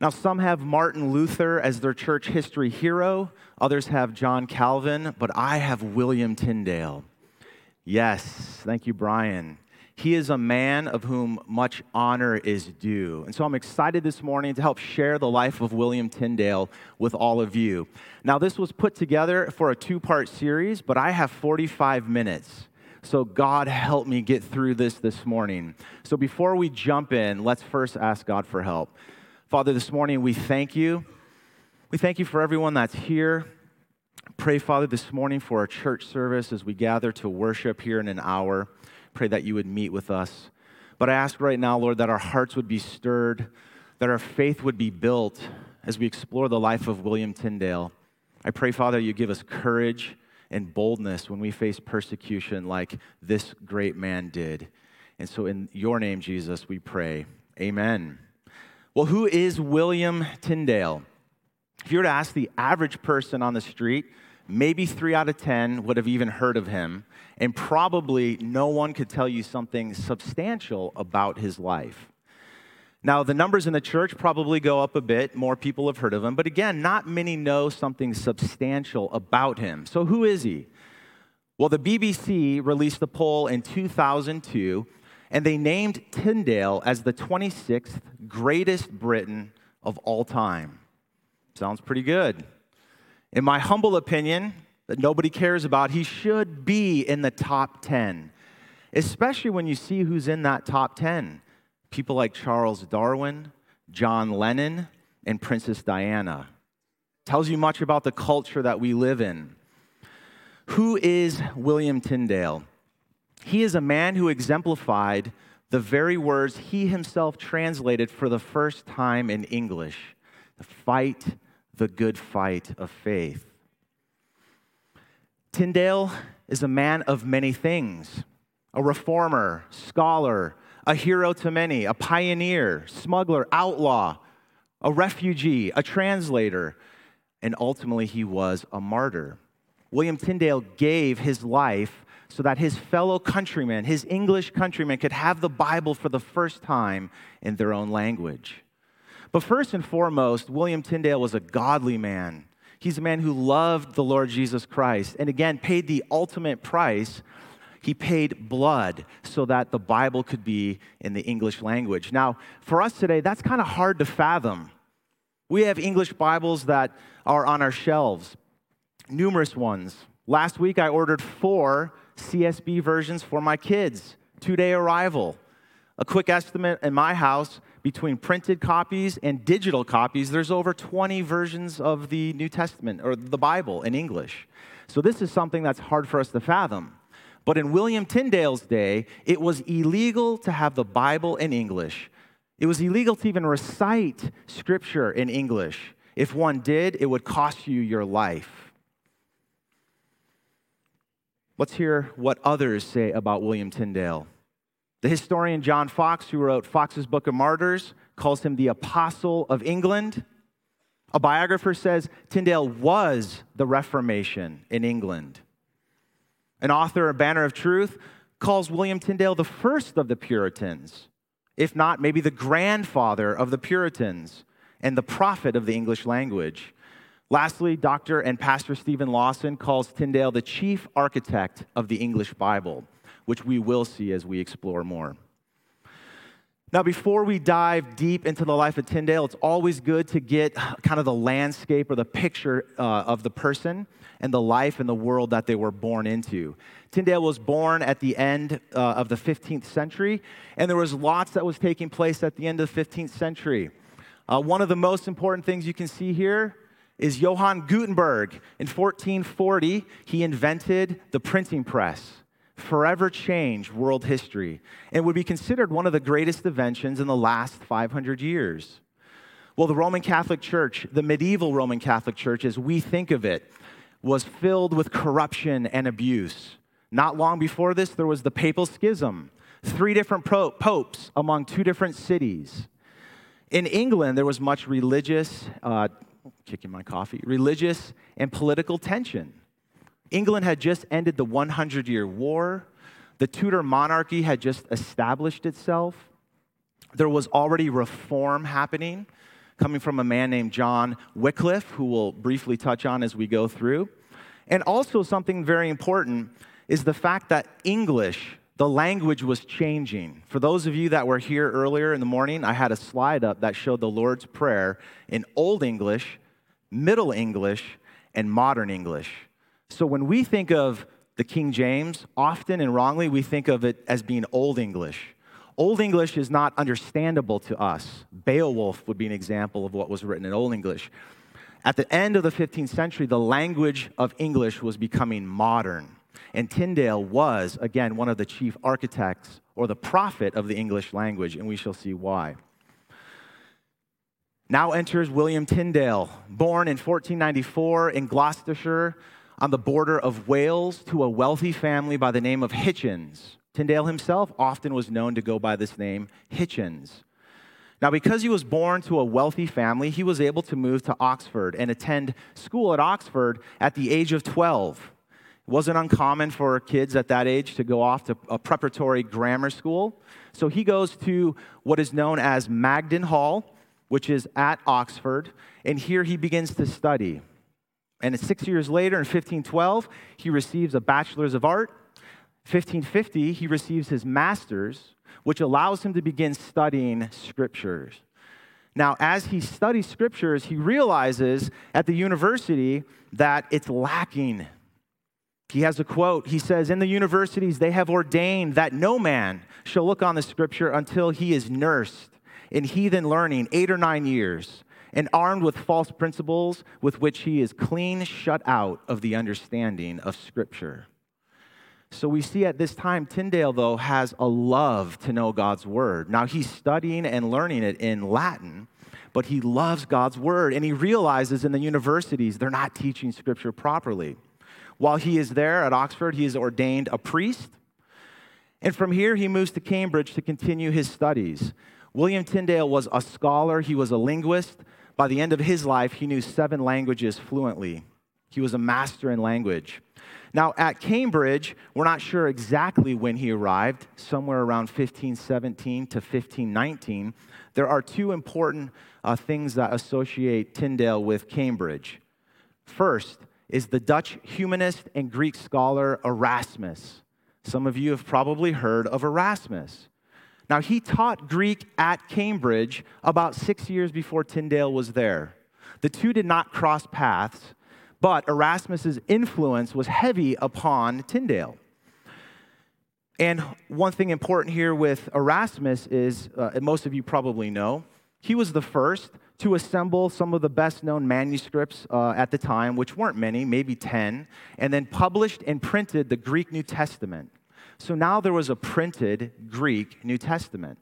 Now, some have Martin Luther as their church history hero, others have John Calvin, but I have William Tyndale. Yes, thank you, Brian. He is a man of whom much honor is due. And so I'm excited this morning to help share the life of William Tyndale with all of you. Now, this was put together for a two part series, but I have 45 minutes. So, God help me get through this this morning. So, before we jump in, let's first ask God for help. Father, this morning we thank you. We thank you for everyone that's here. Pray, Father, this morning for our church service as we gather to worship here in an hour. Pray that you would meet with us. But I ask right now, Lord, that our hearts would be stirred, that our faith would be built as we explore the life of William Tyndale. I pray, Father, you give us courage and boldness when we face persecution like this great man did. And so, in your name, Jesus, we pray. Amen. Well, who is William Tyndale? If you were to ask the average person on the street, maybe three out of 10 would have even heard of him, and probably no one could tell you something substantial about his life. Now, the numbers in the church probably go up a bit. More people have heard of him. But again, not many know something substantial about him. So, who is he? Well, the BBC released a poll in 2002 and they named Tyndale as the 26th greatest Briton of all time. Sounds pretty good. In my humble opinion, that nobody cares about, he should be in the top 10, especially when you see who's in that top 10. People like Charles Darwin, John Lennon, and Princess Diana. Tells you much about the culture that we live in. Who is William Tyndale? He is a man who exemplified the very words he himself translated for the first time in English the fight the good fight of faith. Tyndale is a man of many things a reformer, scholar, a hero to many, a pioneer, smuggler, outlaw, a refugee, a translator, and ultimately he was a martyr. William Tyndale gave his life so that his fellow countrymen, his English countrymen, could have the Bible for the first time in their own language. But first and foremost, William Tyndale was a godly man. He's a man who loved the Lord Jesus Christ and again paid the ultimate price. He paid blood so that the Bible could be in the English language. Now, for us today, that's kind of hard to fathom. We have English Bibles that are on our shelves, numerous ones. Last week, I ordered four CSB versions for my kids, two day arrival. A quick estimate in my house between printed copies and digital copies, there's over 20 versions of the New Testament or the Bible in English. So this is something that's hard for us to fathom. But in William Tyndale's day, it was illegal to have the Bible in English. It was illegal to even recite scripture in English. If one did, it would cost you your life. Let's hear what others say about William Tyndale. The historian John Foxe, who wrote Foxe's Book of Martyrs, calls him the Apostle of England. A biographer says Tyndale was the Reformation in England. An author, a banner of truth, calls William Tyndale the first of the Puritans, if not maybe the grandfather of the Puritans and the prophet of the English language. Lastly, Dr. and Pastor Stephen Lawson calls Tyndale the chief architect of the English Bible, which we will see as we explore more. Now, before we dive deep into the life of Tyndale, it's always good to get kind of the landscape or the picture uh, of the person and the life and the world that they were born into. Tyndale was born at the end uh, of the 15th century, and there was lots that was taking place at the end of the 15th century. Uh, one of the most important things you can see here is Johann Gutenberg. In 1440, he invented the printing press, forever changed world history, and would be considered one of the greatest inventions in the last 500 years. Well, the Roman Catholic Church, the medieval Roman Catholic Church, as we think of it, was filled with corruption and abuse. Not long before this, there was the Papal Schism, three different popes among two different cities. In England, there was much religious uh, kicking my coffee, religious and political tension. England had just ended the 100 year war. The Tudor monarchy had just established itself. There was already reform happening. coming from a man named John Wycliffe, who we'll briefly touch on as we go through. And also, something very important is the fact that English, the language was changing. For those of you that were here earlier in the morning, I had a slide up that showed the Lord's Prayer in Old English, Middle English, and Modern English. So when we think of the King James, often and wrongly, we think of it as being Old English. Old English is not understandable to us. Beowulf would be an example of what was written in Old English. At the end of the 15th century, the language of English was becoming modern. And Tyndale was, again, one of the chief architects or the prophet of the English language, and we shall see why. Now enters William Tyndale, born in 1494 in Gloucestershire on the border of Wales to a wealthy family by the name of Hitchens. Tyndale himself often was known to go by this name, Hitchens. Now, because he was born to a wealthy family, he was able to move to Oxford and attend school at Oxford at the age of 12. It wasn't uncommon for kids at that age to go off to a preparatory grammar school. So he goes to what is known as Magdalen Hall, which is at Oxford, and here he begins to study. And six years later, in 1512, he receives a Bachelor's of Art. 1550, he receives his master's, which allows him to begin studying scriptures. Now, as he studies scriptures, he realizes at the university that it's lacking. He has a quote. He says, In the universities, they have ordained that no man shall look on the scripture until he is nursed in heathen learning eight or nine years, and armed with false principles with which he is clean shut out of the understanding of scripture. So we see at this time, Tyndale, though, has a love to know God's word. Now he's studying and learning it in Latin, but he loves God's word, and he realizes in the universities they're not teaching scripture properly. While he is there at Oxford, he is ordained a priest. And from here, he moves to Cambridge to continue his studies. William Tyndale was a scholar, he was a linguist. By the end of his life, he knew seven languages fluently. He was a master in language. Now, at Cambridge, we're not sure exactly when he arrived, somewhere around 1517 to 1519. There are two important uh, things that associate Tyndale with Cambridge. First is the Dutch humanist and Greek scholar Erasmus. Some of you have probably heard of Erasmus. Now, he taught Greek at Cambridge about six years before Tyndale was there. The two did not cross paths, but Erasmus's influence was heavy upon Tyndale. And one thing important here with Erasmus is, uh, most of you probably know, he was the first to assemble some of the best known manuscripts uh, at the time, which weren't many, maybe 10, and then published and printed the Greek New Testament. So now there was a printed Greek New Testament.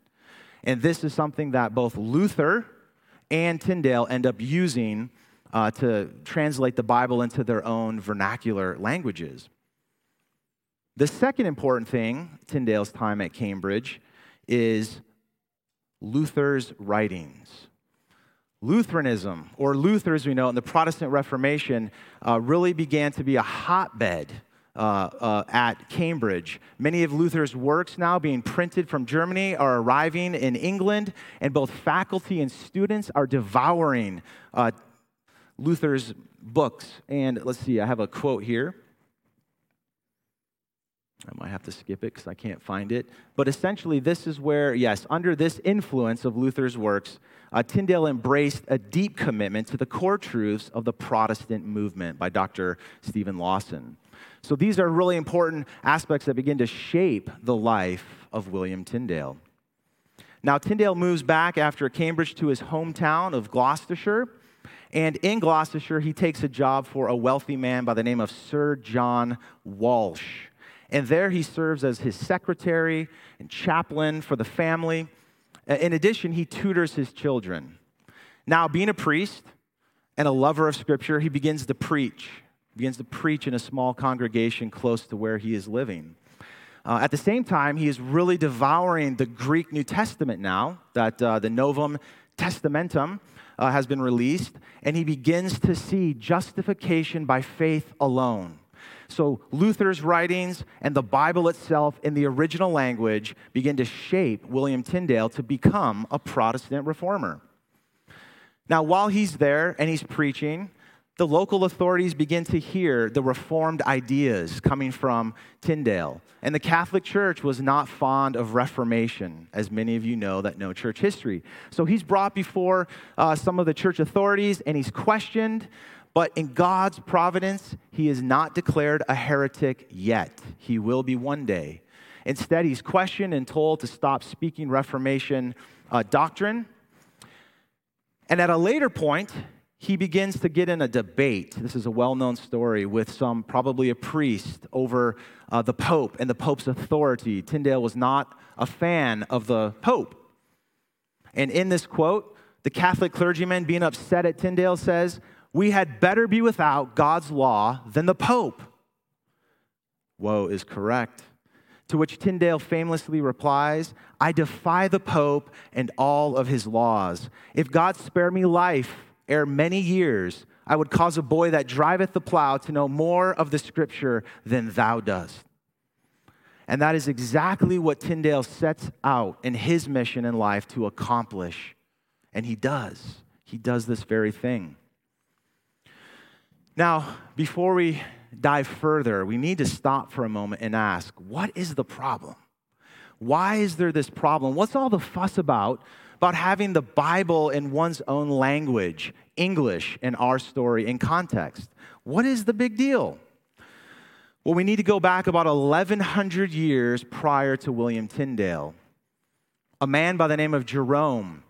And this is something that both Luther and Tyndale end up using uh, to translate the Bible into their own vernacular languages. The second important thing, Tyndale's time at Cambridge, is Luther's writings. Lutheranism, or Luther as we know in the Protestant Reformation, uh, really began to be a hotbed uh, uh, at Cambridge. Many of Luther's works now being printed from Germany are arriving in England, and both faculty and students are devouring uh, Luther's books. And let's see, I have a quote here. I might have to skip it because I can't find it. But essentially, this is where, yes, under this influence of Luther's works, uh, Tyndale embraced a deep commitment to the core truths of the Protestant movement by Dr. Stephen Lawson. So these are really important aspects that begin to shape the life of William Tyndale. Now, Tyndale moves back after Cambridge to his hometown of Gloucestershire. And in Gloucestershire, he takes a job for a wealthy man by the name of Sir John Walsh. And there he serves as his secretary and chaplain for the family. In addition, he tutors his children. Now, being a priest and a lover of scripture, he begins to preach. He begins to preach in a small congregation close to where he is living. Uh, at the same time, he is really devouring the Greek New Testament now, that uh, the Novum Testamentum uh, has been released, and he begins to see justification by faith alone. So, Luther's writings and the Bible itself in the original language begin to shape William Tyndale to become a Protestant reformer. Now, while he's there and he's preaching, the local authorities begin to hear the reformed ideas coming from Tyndale. And the Catholic Church was not fond of Reformation, as many of you know that know church history. So he's brought before uh, some of the church authorities and he's questioned. But in God's providence, he is not declared a heretic yet. He will be one day. Instead, he's questioned and told to stop speaking Reformation uh, doctrine. And at a later point, he begins to get in a debate. This is a well known story with some, probably a priest, over uh, the Pope and the Pope's authority. Tyndale was not a fan of the Pope. And in this quote, the Catholic clergyman, being upset at Tyndale, says, We had better be without God's law than the Pope. Woe is correct. To which Tyndale famously replies, I defy the Pope and all of his laws. If God spare me life, ere many years, I would cause a boy that driveth the plow to know more of the scripture than thou dost. And that is exactly what Tyndale sets out in his mission in life to accomplish. And he does. He does this very thing. Now, before we dive further, we need to stop for a moment and ask what is the problem? Why is there this problem? What's all the fuss about about having the Bible in one's own language, English, in our story, in context. What is the big deal? Well, we need to go back about 1,100 years prior to William Tyndale. A man by the name of Jerome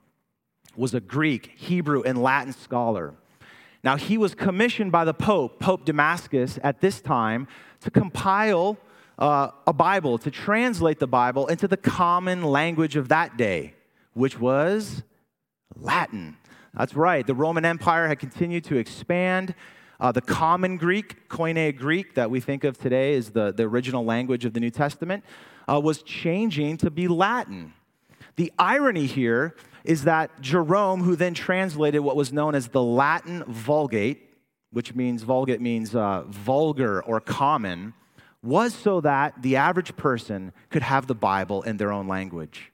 was a Greek, Hebrew, and Latin scholar. Now, he was commissioned by the Pope, Pope Damascus, at this time to compile uh, a Bible, to translate the Bible into the common language of that day which was Latin. That's right. The Roman Empire had continued to expand. Uh, the common Greek, Koine Greek, that we think of today as the, the original language of the New Testament, uh, was changing to be Latin. The irony here is that Jerome, who then translated what was known as the Latin Vulgate, which means Vulgate means uh, vulgar or common, was so that the average person could have the Bible in their own language.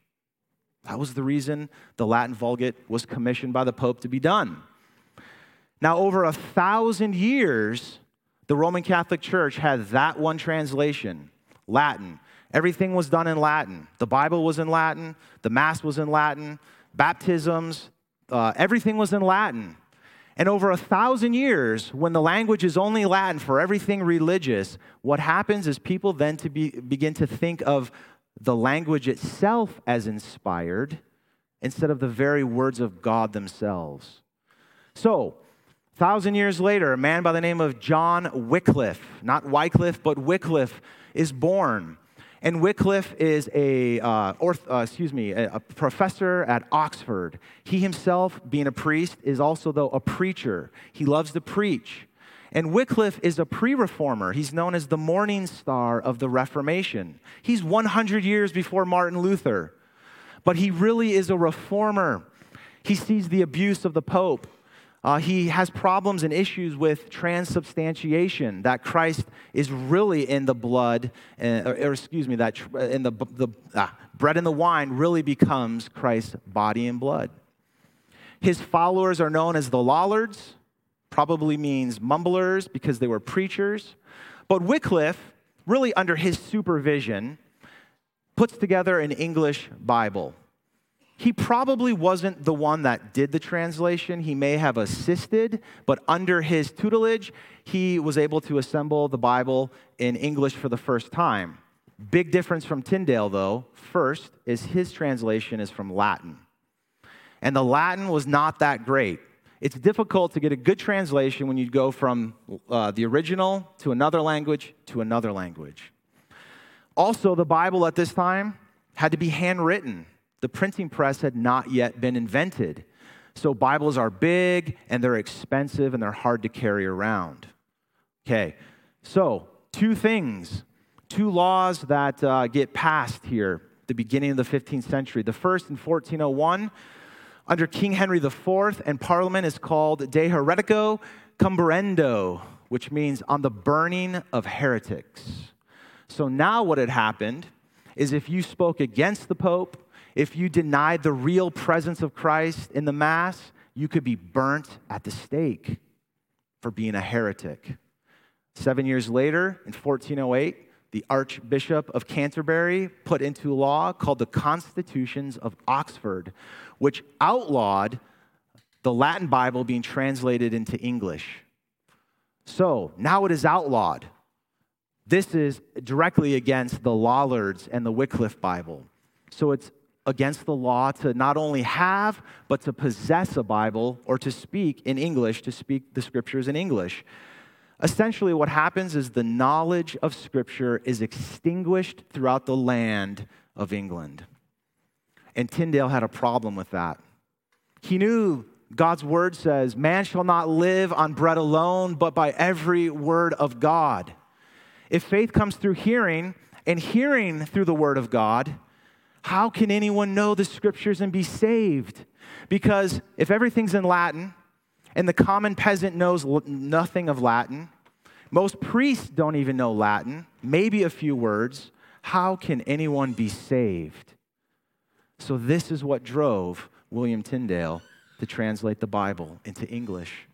That was the reason the Latin Vulgate was commissioned by the Pope to be done. Now, over a thousand years, the Roman Catholic Church had that one translation Latin. Everything was done in Latin. The Bible was in Latin, the Mass was in Latin, baptisms, uh, everything was in Latin. And over a thousand years, when the language is only Latin for everything religious, what happens is people then to be, begin to think of the language itself as inspired instead of the very words of God themselves. So, a thousand years later, a man by the name of John Wycliffe, not Wycliffe, but Wycliffe, is born. And Wycliffe is a, uh, orth, uh, excuse me, a, a, professor at Oxford. He himself, being a priest, is also, though, a preacher. He loves to preach. And Wycliffe is a pre reformer. He's known as the morning star of the Reformation. He's 100 years before Martin Luther, but he really is a reformer. He sees the abuse of the Pope. Uh, he has problems and issues with transubstantiation, that Christ is really in the blood, uh, or, or, excuse me, that tr- in the, the ah, bread and the wine really becomes Christ's body and blood. His followers are known as the Lollards probably means mumblers because they were preachers. But Wycliffe, really under his supervision, puts together an English Bible. He probably wasn't the one that did the translation. He may have assisted, but under his tutelage, he was able to assemble the Bible in English for the first time. Big difference from Tyndale, though. First, is his translation is from Latin. And the Latin was not that great. It's difficult to get a good translation when you go from uh, the original to another language to another language. Also, the Bible at this time had to be handwritten. The printing press had not yet been invented. So, Bibles are big and they're expensive and they're hard to carry around. Okay, so two things, two laws that uh, get passed here the beginning of the 15th century. The first in 1401 under King Henry IV, and Parliament is called De Heretico Comburendo, which means on the burning of heretics. So now what had happened is if you spoke against the Pope, if you denied the real presence of Christ in the Mass, you could be burnt at the stake for being a heretic. Seven years later, in 1408, the Archbishop of Canterbury put into law called the Constitutions of Oxford, which outlawed the Latin Bible being translated into English. So now it is outlawed. This is directly against the Lollards and the Wycliffe Bible. So it's against the law to not only have, but to possess a Bible or to speak in English, to speak the scriptures in English. Essentially, what happens is the knowledge of Scripture is extinguished throughout the land of England. And Tyndale had a problem with that. He knew God's word says, Man shall not live on bread alone, but by every word of God. If faith comes through hearing, and hearing through the word of God, how can anyone know the scriptures and be saved? Because if everything's in Latin, and the common peasant knows nothing of Latin. Most priests don't even know Latin, maybe a few words. How can anyone be saved? So, this is what drove William Tyndale to translate the Bible into English.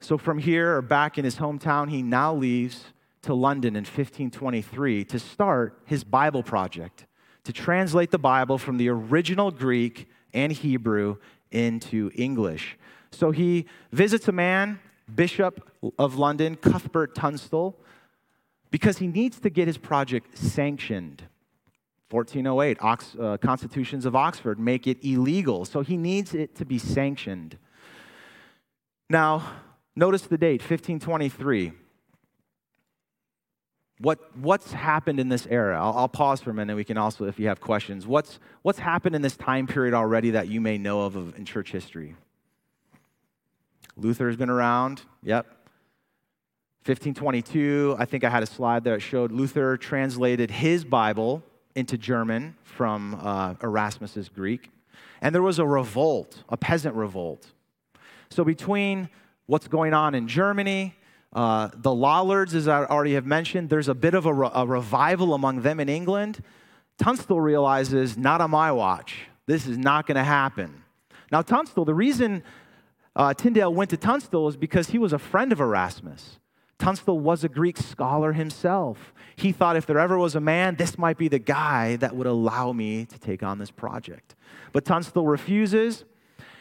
So, from here or back in his hometown, he now leaves to London in 1523 to start his Bible project, to translate the Bible from the original Greek and Hebrew into English. So he visits a man, Bishop of London, Cuthbert Tunstall, because he needs to get his project sanctioned. 1408, Ox, uh, Constitutions of Oxford make it illegal, so he needs it to be sanctioned. Now, notice the date, 1523. What, what's happened in this era? I'll, I'll, pause for a minute. We can also, if you have questions, what's, what's happened in this time period already that you may know of, of in church history? Luther has been around. Yep. 1522, I think I had a slide there that showed Luther translated his Bible into German from uh, Erasmus's Greek. And there was a revolt, a peasant revolt. So between what's going on in Germany, uh, the Lollards, as I already have mentioned, there's a bit of a, re- a revival among them in England. Tunstall realizes, not on my watch. This is not going to happen. Now, Tunstall, the reason uh, Tyndale went to Tunstall is because he was a friend of Erasmus. Tunstall was a Greek scholar himself. He thought if there ever was a man, this might be the guy that would allow me to take on this project. But Tunstall refuses,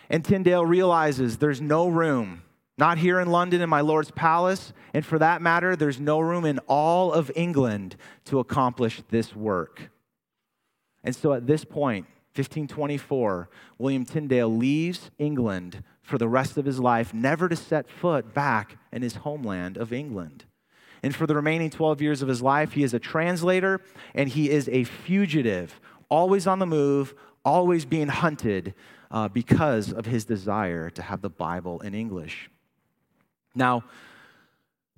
and Tyndale realizes there's no room, not here in London in my Lord's palace, and for that matter, there's no room in all of England to accomplish this work. And so at this point, 1524, William Tyndale leaves England for the rest of his life, never to set foot back in his homeland of England. And for the remaining 12 years of his life, he is a translator and he is a fugitive, always on the move, always being hunted uh, because of his desire to have the Bible in English. Now,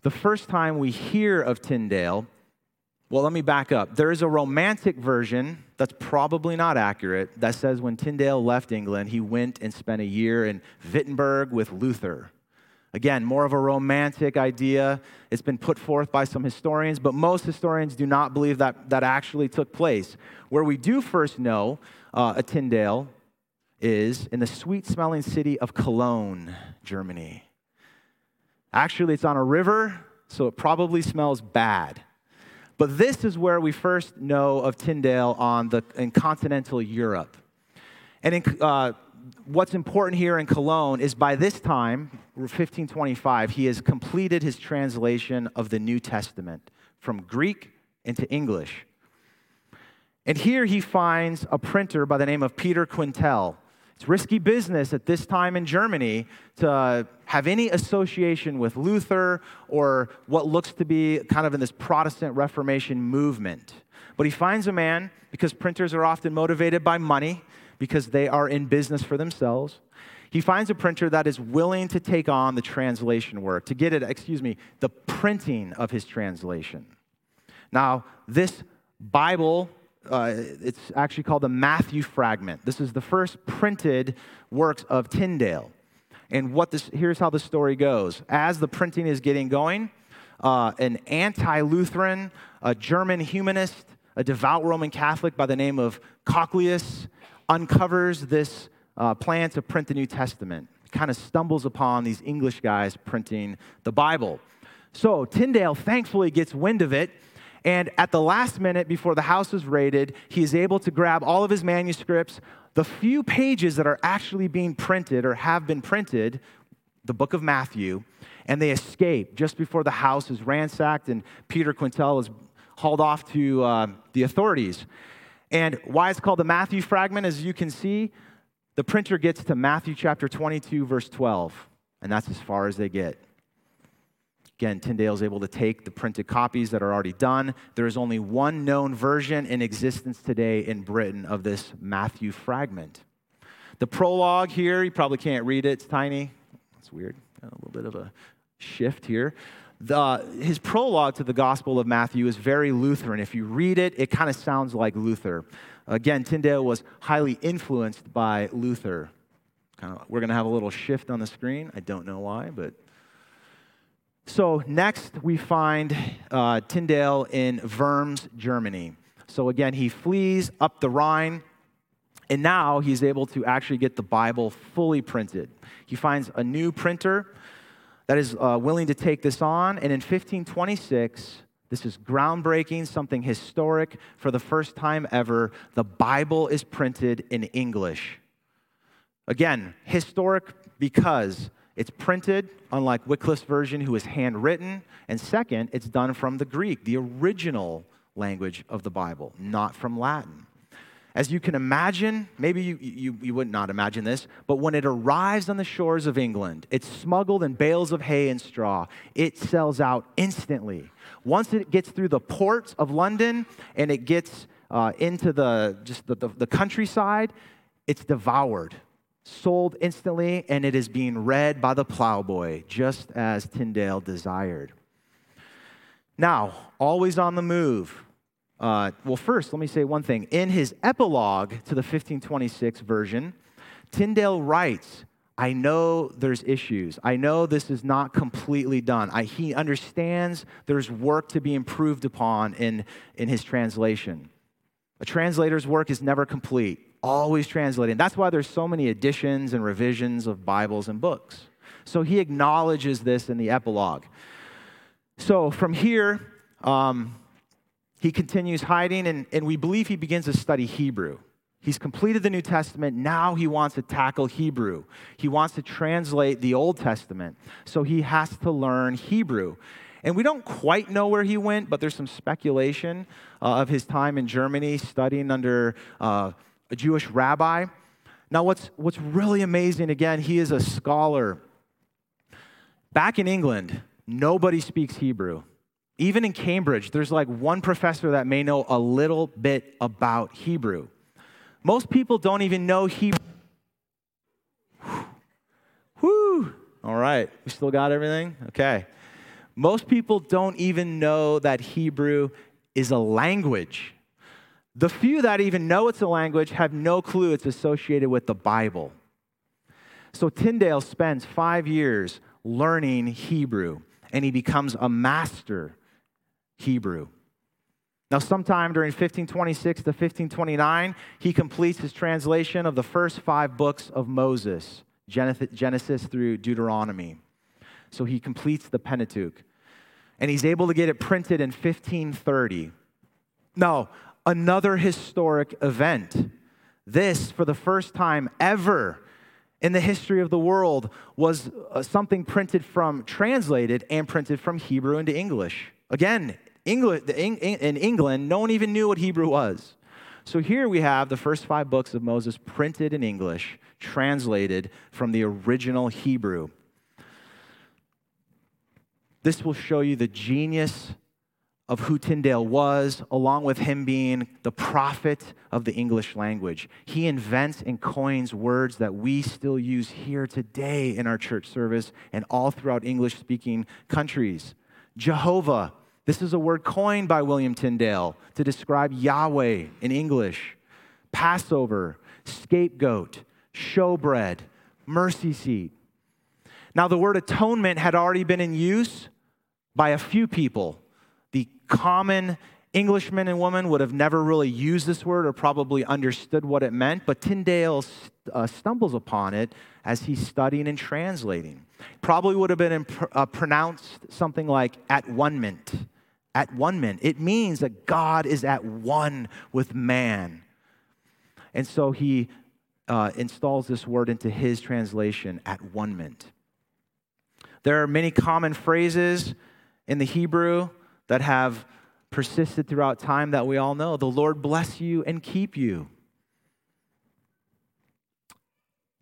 the first time we hear of Tyndale well, let me back up. There is a romantic version that's probably not accurate that says when Tyndale left England, he went and spent a year in Wittenberg with Luther. Again, more of a romantic idea. It's been put forth by some historians, but most historians do not believe that that actually took place. Where we do first know uh, a Tyndale is in the sweet smelling city of Cologne, Germany. Actually, it's on a river, so it probably smells bad. But this is where we first know of Tyndale on the, in continental Europe. And in, uh, what's important here in Cologne is by this time, 1525, he has completed his translation of the New Testament from Greek into English. And here he finds a printer by the name of Peter Quentell. It's risky business at this time in Germany to have any association with Luther or what looks to be kind of in this Protestant Reformation movement. But he finds a man because printers are often motivated by money because they are in business for themselves. He finds a printer that is willing to take on the translation work, to get it, excuse me, the printing of his translation. Now, this Bible uh, it's actually called the Matthew Fragment. This is the first printed works of Tyndale. And what this, here's how the story goes. As the printing is getting going, uh, an anti Lutheran, a German humanist, a devout Roman Catholic by the name of Cochlaeus uncovers this, uh, plan to print the New Testament. Kind of stumbles upon these English guys printing the Bible. So Tyndale thankfully gets wind of it. And at the last minute before the house was raided, he is able to grab all of his manuscripts, the few pages that are actually being printed or have been printed, the book of Matthew, and they escape just before the house is ransacked and Peter Quentell is hauled off to uh, the authorities. And why it's called the Matthew fragment, as you can see, the printer gets to Matthew chapter 22, verse 12, and that's as far as they get. Again, Tyndale is able to take the printed copies that are already done. There is only one known version in existence today in Britain of this Matthew fragment. The prologue here, you probably can't read it, it's tiny. It's weird. A little bit of a shift here. The, his prologue to the Gospel of Matthew is very Lutheran. If you read it, it kind of sounds like Luther. Again, Tyndale was highly influenced by Luther. Kind of, we're going to have a little shift on the screen. I don't know why, but. So, next we find uh, Tyndale in Worms, Germany. So, again, he flees up the Rhine, and now he's able to actually get the Bible fully printed. He finds a new printer that is uh, willing to take this on. And in 1526, this is groundbreaking, something historic. For the first time ever, the Bible is printed in English. Again, historic because it's printed, unlike Wycliffe's version, who is handwritten. And second, it's done from the Greek, the original language of the Bible, not from Latin. As you can imagine, maybe you, you, you would not imagine this, but when it arrives on the shores of England, it's smuggled in bales of hay and straw. It sells out instantly. Once it gets through the ports of London and it gets uh, into the, just the, the, the countryside, it's devoured, sold instantly, and it is being read by the plowboy, just as Tyndale desired. Now, always on the move, uh, well, first, let me say one thing. In his epilogue to the 1526 version, Tyndale writes, I know there's issues. I know this is not completely done. I, he understands there's work to be improved upon in, in his translation. A translator's work is never complete, always translating. That's why there's so many editions and revisions of Bibles and books. So he acknowledges this in the epilogue. So from here, um, he continues hiding, and, and we believe he begins to study Hebrew. He's completed the New Testament. Now he wants to tackle Hebrew. He wants to translate the Old Testament. So he has to learn Hebrew. And we don't quite know where he went, but there's some speculation uh, of his time in Germany studying under uh, a Jewish rabbi. Now, what's, what's really amazing, again, he is a scholar. Back in England, nobody speaks Hebrew. Even in Cambridge, there's like one professor that may know a little bit about Hebrew. Most people don't even know Hebrew. Whew. All right. We still got everything? Okay. Most people don't even know that Hebrew is a language. The few that even know it's a language have no clue it's associated with the Bible. So Tyndale spends five years learning Hebrew, and he becomes a master Hebrew. Now, sometime during 1526 to 1529, he completes his translation of the first five books of Moses, Genesis through Deuteronomy. So he completes the Pentateuch. And he's able to get it printed in 1530. Now, another historic event. This, for the first time ever in the history of the world, was uh, something printed from, translated and printed from Hebrew into English. Again, in England, no one even knew what Hebrew was. So here we have the first five books of Moses printed in English, translated from the original Hebrew. This will show you the genius of who Tyndale was, along with him being the prophet of the English language. He invents and coins words that we still use here today in our church service and all throughout English speaking countries. Jehovah, this is a word coined by William Tyndale to describe Yahweh in English. Passover, scapegoat, showbread, mercy seat. Now, the word atonement had already been in use by a few people. The common Englishmen and women would have never really used this word or probably understood what it meant, but Tyndale uh, stumbles upon it as he's studying and translating. Probably would have been uh, pronounced something like at one mint. At one mint. It means that God is at one with man. And so he uh, installs this word into his translation at one mint. There are many common phrases in the Hebrew that have persisted throughout time that we all know. The Lord bless you and keep you.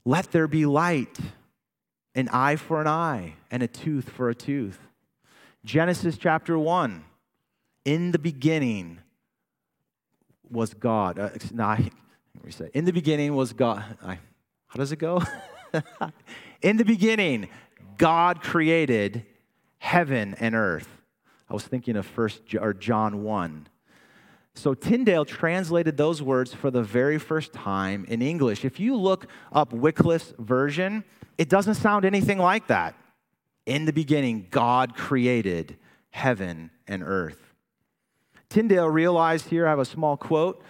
Let there be light, an eye for an eye, and a tooth for a tooth. Genesis chapter 1. In the beginning was God. Uh, no, I, say, in the beginning was God. I, how does it go? in the beginning, God created heaven and earth. I was thinking of first or John 1. So Tyndale translated those words for the very first time in English. If you look up Wycliffe's version, it doesn't sound anything like that. In the beginning, God created heaven and earth. Tyndale realized here, I have a small quote.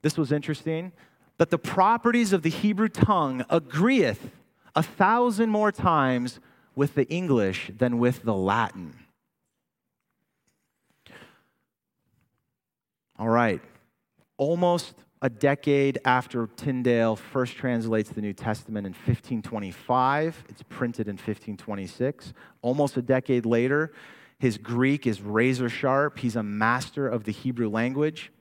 This was interesting that the properties of the Hebrew tongue agreeth a thousand more times with the English than with the Latin. All right. Almost a decade after Tyndale first translates the New Testament in 1525, it's printed in 1526. Almost a decade later, his Greek is razor sharp. He's a master of the Hebrew language.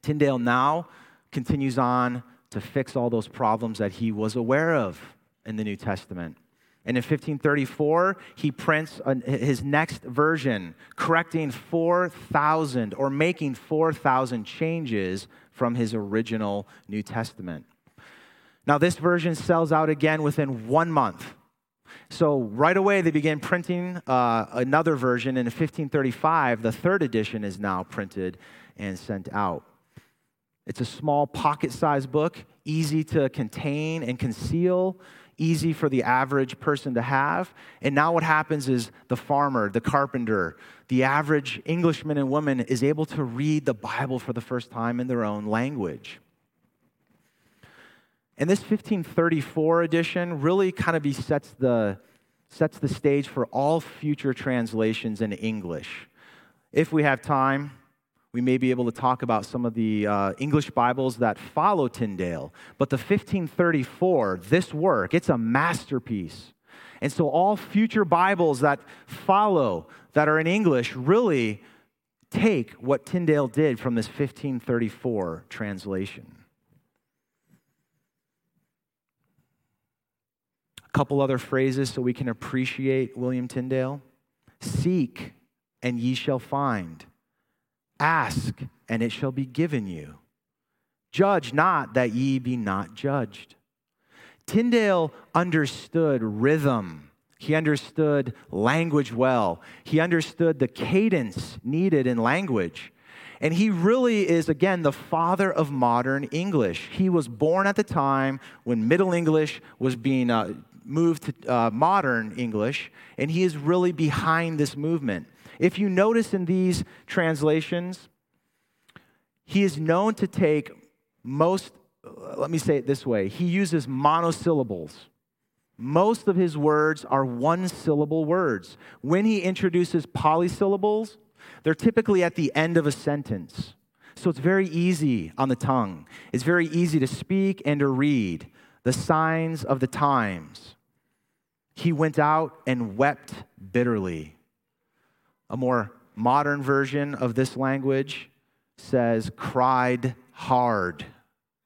Tyndale now continues on to fix all those problems that he was aware of in the New Testament. And in 1534, he prints his next version, correcting 4,000 or making 4,000 changes from his original New Testament. Now, this version sells out again within one month. So, right away, they begin printing uh, another version. And in 1535, the third edition is now printed and sent out. It's a small pocket sized book, easy to contain and conceal easy for the average person to have. And now what happens is the farmer, the carpenter, the average Englishman and woman is able to read the Bible for the first time in their own language. And this 1534 edition really kind of sets the, sets the stage for all future translations in English. If we have time, we may be able to talk about some of the uh, English Bibles that follow Tyndale. But the 1534, this work, it's a masterpiece. And so all future Bibles that follow, that are in English, really take what Tyndale did from this 1534 translation. A couple other phrases so we can appreciate William Tyndale. Seek, and ye shall find. Ask, and it shall be given you. Judge not that ye be not judged. Tyndale understood rhythm. He understood language well. He understood the cadence needed in language. And he really is, again, the father of modern English. He was born at the time when Middle English was being uh, moved to uh, modern English, and he is really behind this movement. If you notice in these translations, he is known to take most, uh, let me say it this way, he uses monosyllables. Most of his words are one syllable words. When he introduces polysyllables, they're typically at the end of a sentence. So it's very easy on the tongue. It's very easy to speak and to read. The signs of the times. He went out and wept bitterly. A more modern version of this language says, cried hard.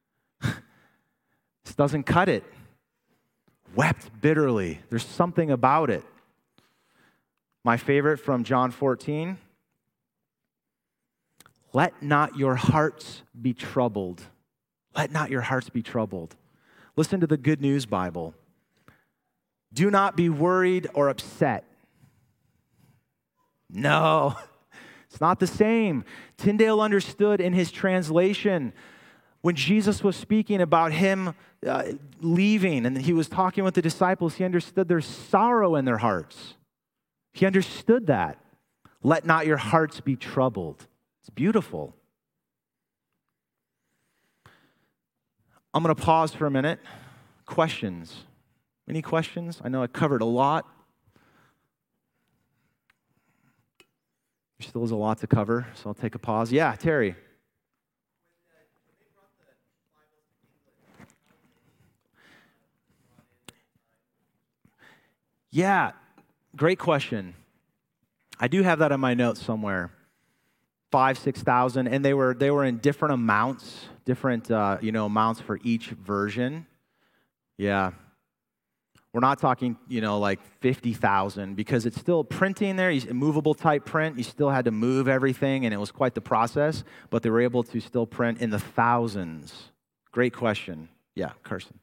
this doesn't cut it. Wept bitterly. There's something about it. My favorite from John 14 let not your hearts be troubled. Let not your hearts be troubled. Listen to the Good News Bible. Do not be worried or upset. No, it's not the same. Tyndale understood in his translation when Jesus was speaking about him uh, leaving and he was talking with the disciples, he understood there's sorrow in their hearts. He understood that. Let not your hearts be troubled. It's beautiful. I'm going to pause for a minute. Questions? Any questions? I know I covered a lot. There still is a lot to cover, so I'll take a pause. Yeah, Terry. Yeah, great question. I do have that in my notes somewhere. Five, six thousand, and they were they were in different amounts, different uh, you know amounts for each version. Yeah, we're not talking you know like fifty thousand because it's still printing there. Movable type print. You still had to move everything, and it was quite the process. But they were able to still print in the thousands. Great question. Yeah, Carson.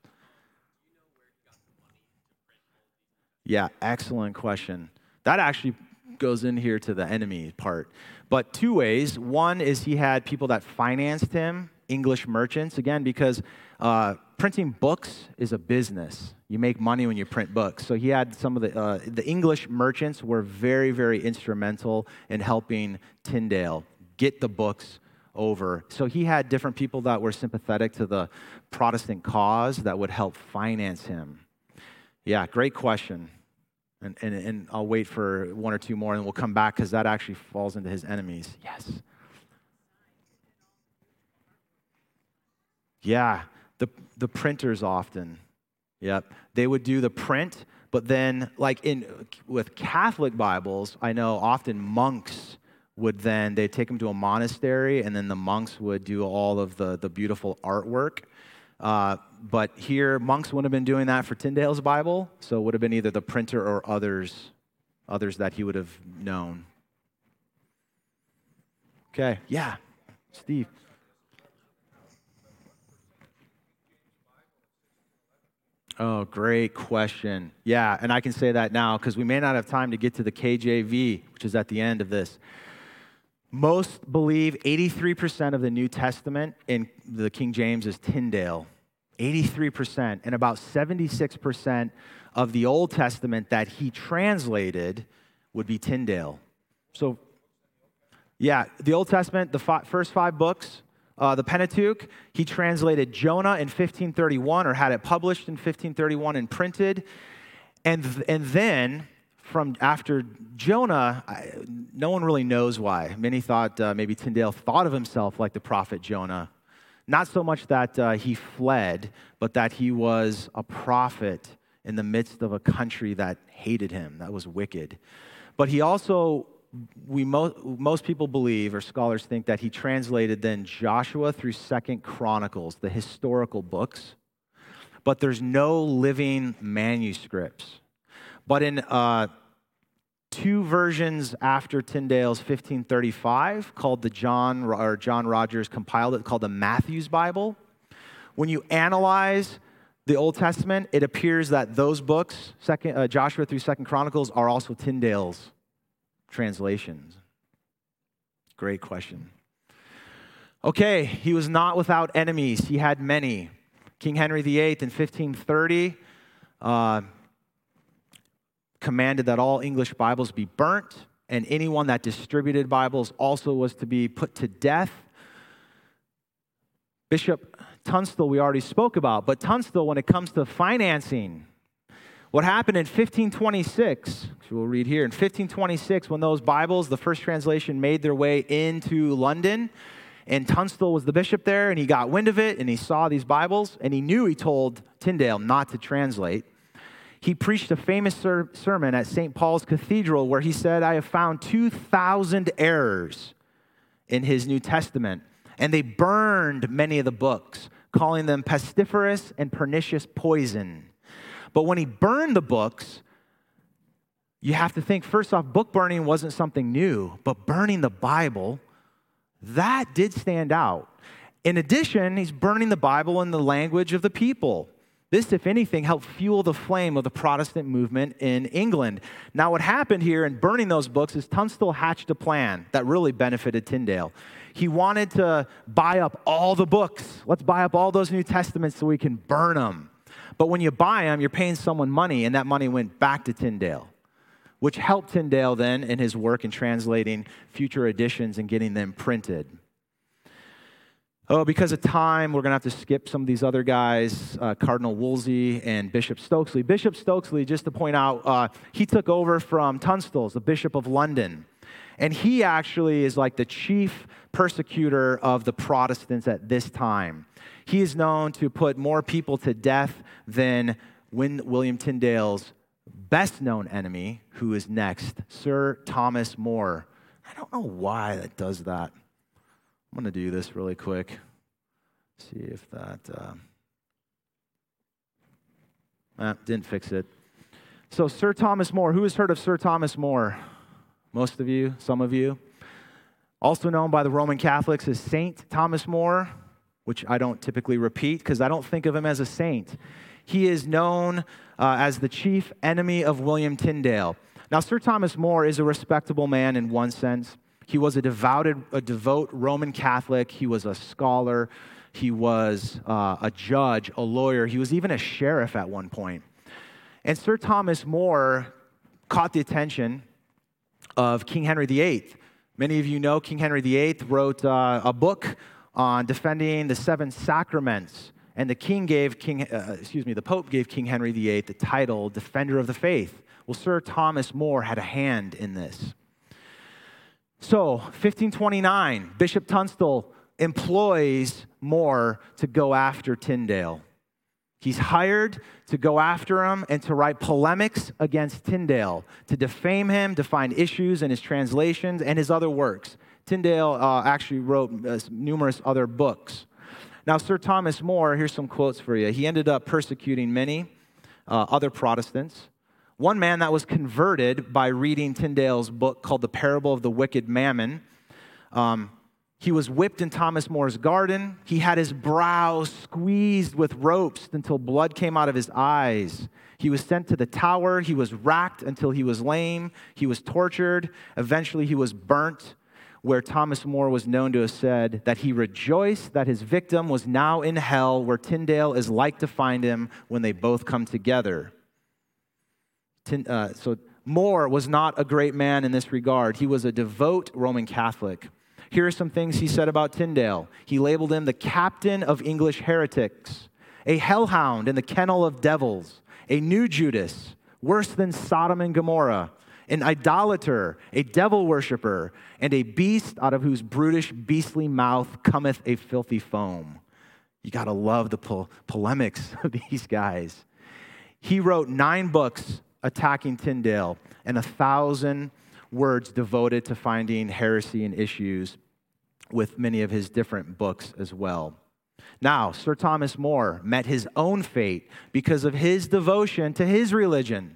Yeah, excellent question. That actually goes in here to the enemy part. But two ways. One is he had people that financed him, English merchants, again, because uh, printing books is a business. You make money when you print books. So he had some of the, uh, the English merchants were very, very instrumental in helping Tyndale get the books over. So he had different people that were sympathetic to the Protestant cause that would help finance him. Yeah, great question. And, and, and I'll wait for one or two more and we'll come back because that actually falls into his enemies. Yes. Yeah, the, the printers often. Yep. They would do the print, but then, like in with Catholic Bibles, I know often monks would then they'd take them to a monastery, and then the monks would do all of the, the beautiful artwork. Uh, but here, monks wouldn't have been doing that for Tyndale's Bible, so it would have been either the printer or others, others that he would have known. Okay, yeah, Steve. Oh, great question. Yeah, and I can say that now because we may not have time to get to the KJV, which is at the end of this. Most believe 83% of the New Testament in the King James is Tyndale. 83%. And about 76% of the Old Testament that he translated would be Tyndale. So, yeah, the Old Testament, the fi- first five books, uh, the Pentateuch, he translated Jonah in 1531 or had it published in 1531 and printed. And, and then from after Jonah, I, no one really knows why. Many thought uh, maybe Tyndale thought of himself like the prophet Jonah. Not so much that uh, he fled, but that he was a prophet in the midst of a country that hated him, that was wicked. But he also, we mo- most people believe, or scholars think, that he translated then Joshua through Second Chronicles, the historical books. But there's no living manuscripts. But in uh, two versions after Tyndale's 1535 called the John or John Rogers compiled it called the Matthew's Bible. When you analyze the Old Testament, it appears that those books, second, uh, Joshua through Second Chronicles, are also Tyndale's translations. Great question. Okay, he was not without enemies. He had many. King Henry VIII in 1530 uh, commanded that all English Bibles be burnt, and anyone that distributed Bibles also was to be put to death. Bishop Tunstall, we already spoke about, but Tunstall, when it comes to financing, what happened in 1526, which we'll read here, in 1526, when those Bibles, the first translation, made their way into London, and Tunstall was the bishop there, and he got wind of it, and he saw these Bibles, and he knew he told Tyndale not to translate he preached a famous ser- sermon at St. Paul's Cathedral where he said, I have found 2,000 errors in his New Testament. And they burned many of the books, calling them pestiferous and pernicious poison. But when he burned the books, you have to think first off, book burning wasn't something new, but burning the Bible, that did stand out. In addition, he's burning the Bible in the language of the people. This, if anything, helped fuel the flame of the Protestant movement in England. Now, what happened here in burning those books is Tunstall hatched a plan that really benefited Tyndale. He wanted to buy up all the books. Let's buy up all those New Testaments so we can burn them. But when you buy them, you're paying someone money, and that money went back to Tyndale. which helped Tyndale then in his work in translating future editions and getting them printed. Oh, because of time, we're going to have to skip some of these other guys, uh, Cardinal Wolsey and Bishop Stokesley. Bishop Stokesley, just to point out, uh, he took over from Tunstall's, the Bishop of London. And he actually is like the chief persecutor of the Protestants at this time. He is known to put more people to death than William Tyndale's best known enemy, who is next, Sir Thomas More. I don't know why that does that. I'm going to do this really quick. See if that. Uh, ah, didn't fix it. So, Sir Thomas More. Who has heard of Sir Thomas More? Most of you, some of you. Also known by the Roman Catholics as Saint Thomas More, which I don't typically repeat because I don't think of him as a saint. He is known uh, as the chief enemy of William Tyndale. Now, Sir Thomas More is a respectable man in one sense. He was a devoted, a devout Roman Catholic. He was a scholar. He was uh, a judge, a lawyer. He was even a sheriff at one point. And Sir Thomas More caught the attention of King Henry VIII. Many of you know King Henry VIII wrote uh, a book on defending the seven sacraments. And the king gave King, uh, excuse me, the Pope gave King Henry VIII the title Defender of the Faith. Well, Sir Thomas More had a hand in this. So, 1529, Bishop Tunstall employs More to go after Tyndale. He's hired to go after him and to write polemics against Tyndale, to defame him, to find issues in his translations and his other works. Tyndale uh, actually wrote uh, numerous other books. Now, Sir Thomas More, here's some quotes for you. He ended up persecuting many uh, other Protestants. One man that was converted by reading Tyndale's book called The Parable of the Wicked Mammon. Um, he was whipped in Thomas More's garden. He had his brow squeezed with ropes until blood came out of his eyes. He was sent to the tower. He was racked until he was lame. He was tortured. Eventually, he was burnt, where Thomas More was known to have said that he rejoiced that his victim was now in hell, where Tyndale is like to find him when they both come together. Uh, so More was not a great man in this regard. He was a devout Roman Catholic. Here are some things he said about Tyndale. He labeled him the captain of English heretics, a hellhound in the kennel of devils, a new Judas, worse than Sodom and Gomorrah, an idolater, a devil worshiper, and a beast out of whose brutish, beastly mouth cometh a filthy foam. You got to love the po- polemics of these guys. He wrote nine books attacking Tyndale and a thousand words devoted to finding heresy and issues with many of his different books as well. Now, Sir Thomas More met his own fate because of his devotion to his religion.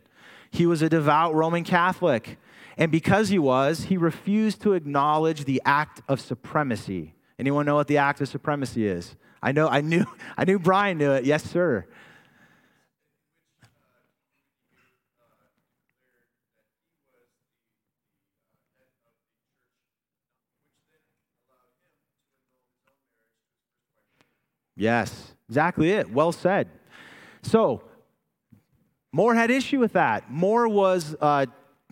He was a devout Roman Catholic, and because he was, he refused to acknowledge the act of supremacy. Anyone know what the act of supremacy is? I know I knew I knew Brian knew it. Yes, sir. Yes, exactly it. Well said. So, More had issue with that. More was uh,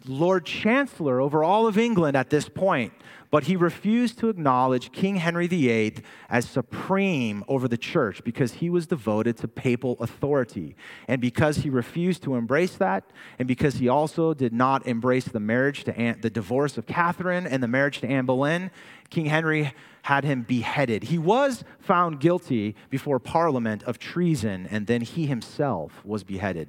Lord Chancellor over all of England at this point, but he refused to acknowledge King Henry VIII as supreme over the church because he was devoted to papal authority. And because he refused to embrace that, and because he also did not embrace the marriage to Anne, the divorce of Catherine and the marriage to Anne Boleyn, King Henry had him beheaded. He was found guilty before Parliament of treason, and then he himself was beheaded.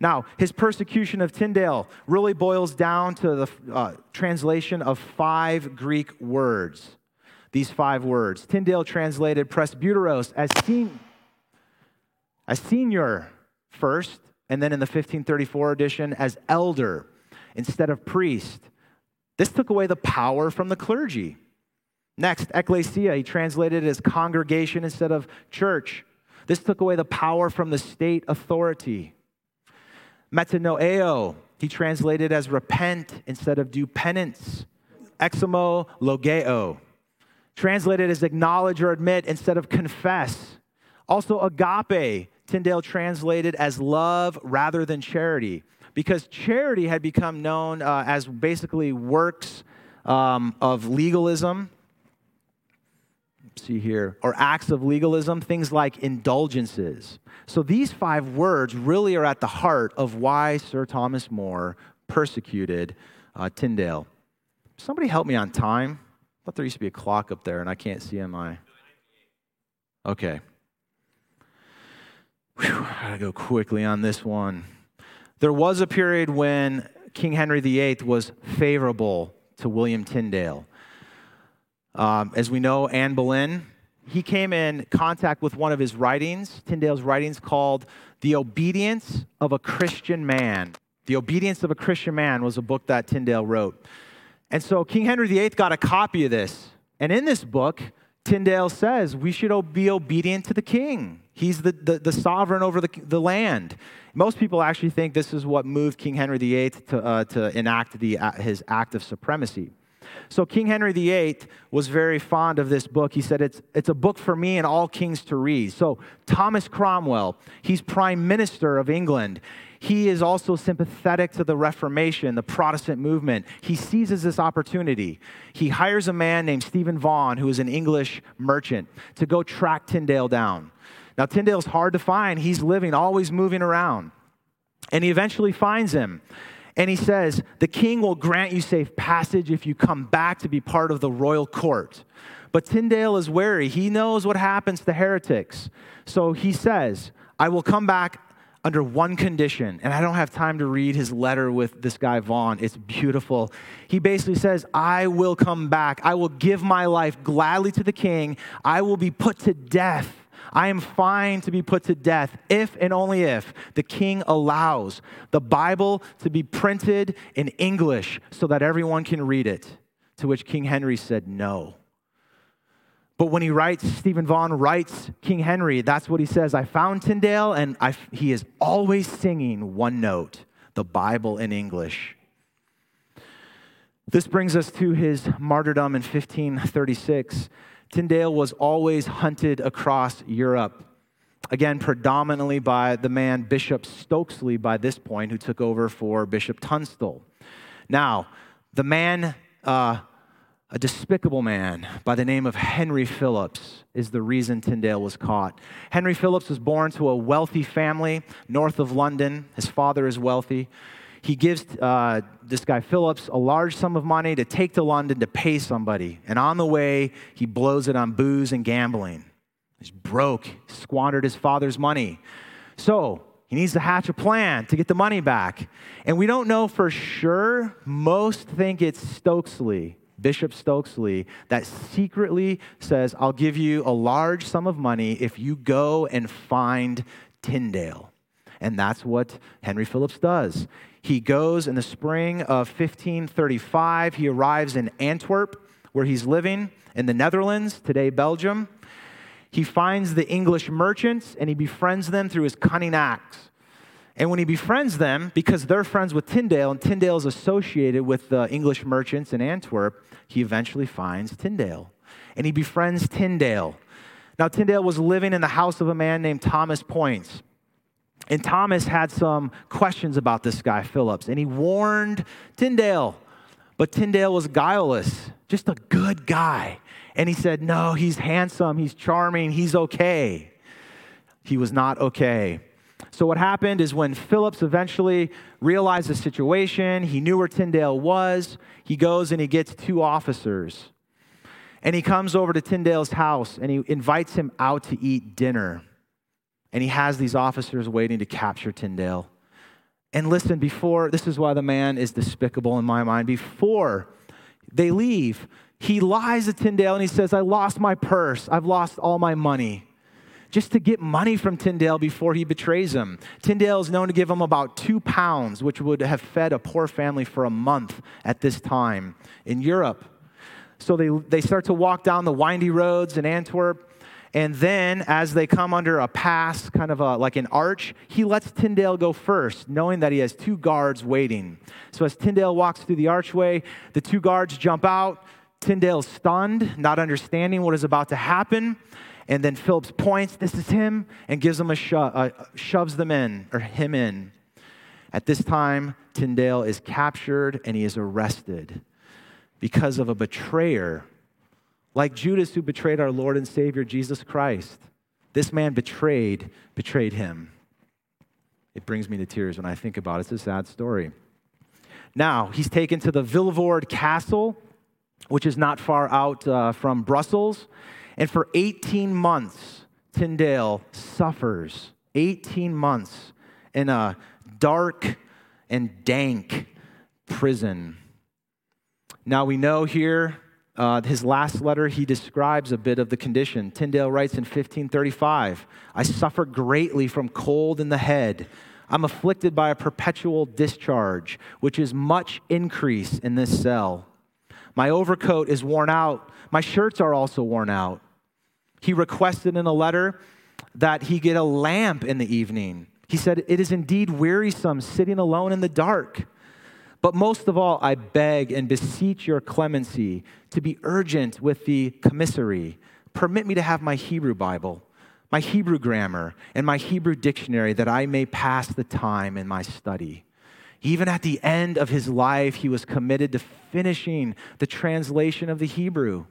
Now, his persecution of Tyndale really boils down to the uh, translation of five Greek words. These five words. Tyndale translated presbyteros as, sen- as senior first, and then in the 1534 edition as elder instead of priest. This took away the power from the clergy. Next, ecclesia, he translated it as congregation instead of church. This took away the power from the state authority. Metanoeo, he translated as repent instead of do penance. Eximo logeo, translated as acknowledge or admit instead of confess. Also, agape, Tyndale translated as love rather than charity, because charity had become known uh, as basically works um, of legalism. See here, or acts of legalism, things like indulgences. So these five words really are at the heart of why Sir Thomas More persecuted uh, Tyndale. Somebody help me on time. I thought there used to be a clock up there and I can't see on my. Okay. Whew, I gotta go quickly on this one. There was a period when King Henry VIII was favorable to William Tyndale. Um, as we know, Anne Boleyn, he came in contact with one of his writings, Tyndale's writings called The Obedience of a Christian Man. The Obedience of a Christian Man was a book that Tyndale wrote. And so King Henry VIII got a copy of this. And in this book, Tyndale says we should be obedient to the king. He's the, the, the sovereign over the, the land. Most people actually think this is what moved King Henry VIII to, uh, to enact the, uh, his act of supremacy. So King Henry VIII was very fond of this book. He said, it's, it's a book for me and all kings to read. So Thomas Cromwell, he's prime minister of England. He is also sympathetic to the Reformation, the Protestant movement. He seizes this opportunity. He hires a man named Stephen Vaughan, who is an English merchant, to go track Tyndale down. Now, Tyndale's hard to find. He's living, always moving around. And he eventually finds him. And he says, The king will grant you safe passage if you come back to be part of the royal court. But Tyndale is wary. He knows what happens to heretics. So he says, I will come back under one condition, and I don't have time to read his letter with this guy Vaughan. It's beautiful. He basically says, I will come back. I will give my life gladly to the king. I will be put to death. I am fine to be put to death if and only if the king allows the Bible to be printed in English so that everyone can read it. To which King Henry said, No. But when he writes, Stephen Vaughan writes King Henry, that's what he says. I found Tyndale, and I, he is always singing one note the Bible in English. This brings us to his martyrdom in 1536. Tyndale was always hunted across Europe, again, predominantly by the man Bishop Stokesley by this point, who took over for Bishop Tunstall. Now, the man uh, a despicable man by the name of Henry Phillips is the reason Tyndale was caught. Henry Phillips was born to a wealthy family north of London. His father is wealthy. He gives uh, this guy Phillips a large sum of money to take to London to pay somebody. And on the way, he blows it on booze and gambling. He's broke, squandered his father's money. So he needs to hatch a plan to get the money back. And we don't know for sure. Most think it's Stokesley Bishop Stokesley, that secretly says, I'll give you a large sum of money if you go and find Tyndale. And that's what Henry Phillips does. He goes in the spring of 1535. He arrives in Antwerp, where he's living in the Netherlands, today Belgium. He finds the English merchants and he befriends them through his cunning acts. And when he befriends them, because they're friends with Tyndale, and Tyndale is associated with the English merchants in Antwerp, he eventually finds Tyndale. And he befriends Tyndale. Now, Tyndale was living in the house of a man named Thomas Poyntz. And Thomas had some questions about this guy, Phillips, and he warned Tyndale. But Tyndale was guileless, just a good guy. And he said, No, he's handsome, he's charming, he's okay. He was not okay. So, what happened is when Phillips eventually realized the situation, he knew where Tyndale was, he goes and he gets two officers. And he comes over to Tyndale's house and he invites him out to eat dinner. And he has these officers waiting to capture Tyndale. And listen, before, this is why the man is despicable in my mind. Before they leave, he lies to Tyndale and he says, I lost my purse. I've lost all my money just to get money from Tyndale before he betrays him. Tyndale is known to give him about two pounds, which would have fed a poor family for a month at this time in Europe. So they, they start to walk down the windy roads in Antwerp. And then, as they come under a pass, kind of a, like an arch, he lets Tyndale go first, knowing that he has two guards waiting. So, as Tyndale walks through the archway, the two guards jump out. Tyndale's stunned, not understanding what is about to happen. And then Phillips points, this is him, and gives them a sho- uh, shoves them in, or him in. At this time, Tyndale is captured and he is arrested because of a betrayer, like Judas who betrayed our Lord and Savior Jesus Christ. This man betrayed, betrayed him. It brings me to tears when I think about it. It's a sad story. Now, he's taken to the Vilvoorde Castle, which is not far out uh, from Brussels. And for 18 months, Tyndale suffers 18 months in a dark and dank prison. Now, we know here, uh, his last letter, he describes a bit of the condition. Tyndale writes in 1535 I suffer greatly from cold in the head. I'm afflicted by a perpetual discharge, which is much increase in this cell. My overcoat is worn out. My shirts are also worn out. He requested in a letter that he get a lamp in the evening. He said, It is indeed wearisome sitting alone in the dark. But most of all, I beg and beseech your clemency to be urgent with the commissary. Permit me to have my Hebrew Bible, my Hebrew grammar, and my Hebrew dictionary that I may pass the time in my study. Even at the end of his life, he was committed to finishing the translation of the Hebrew.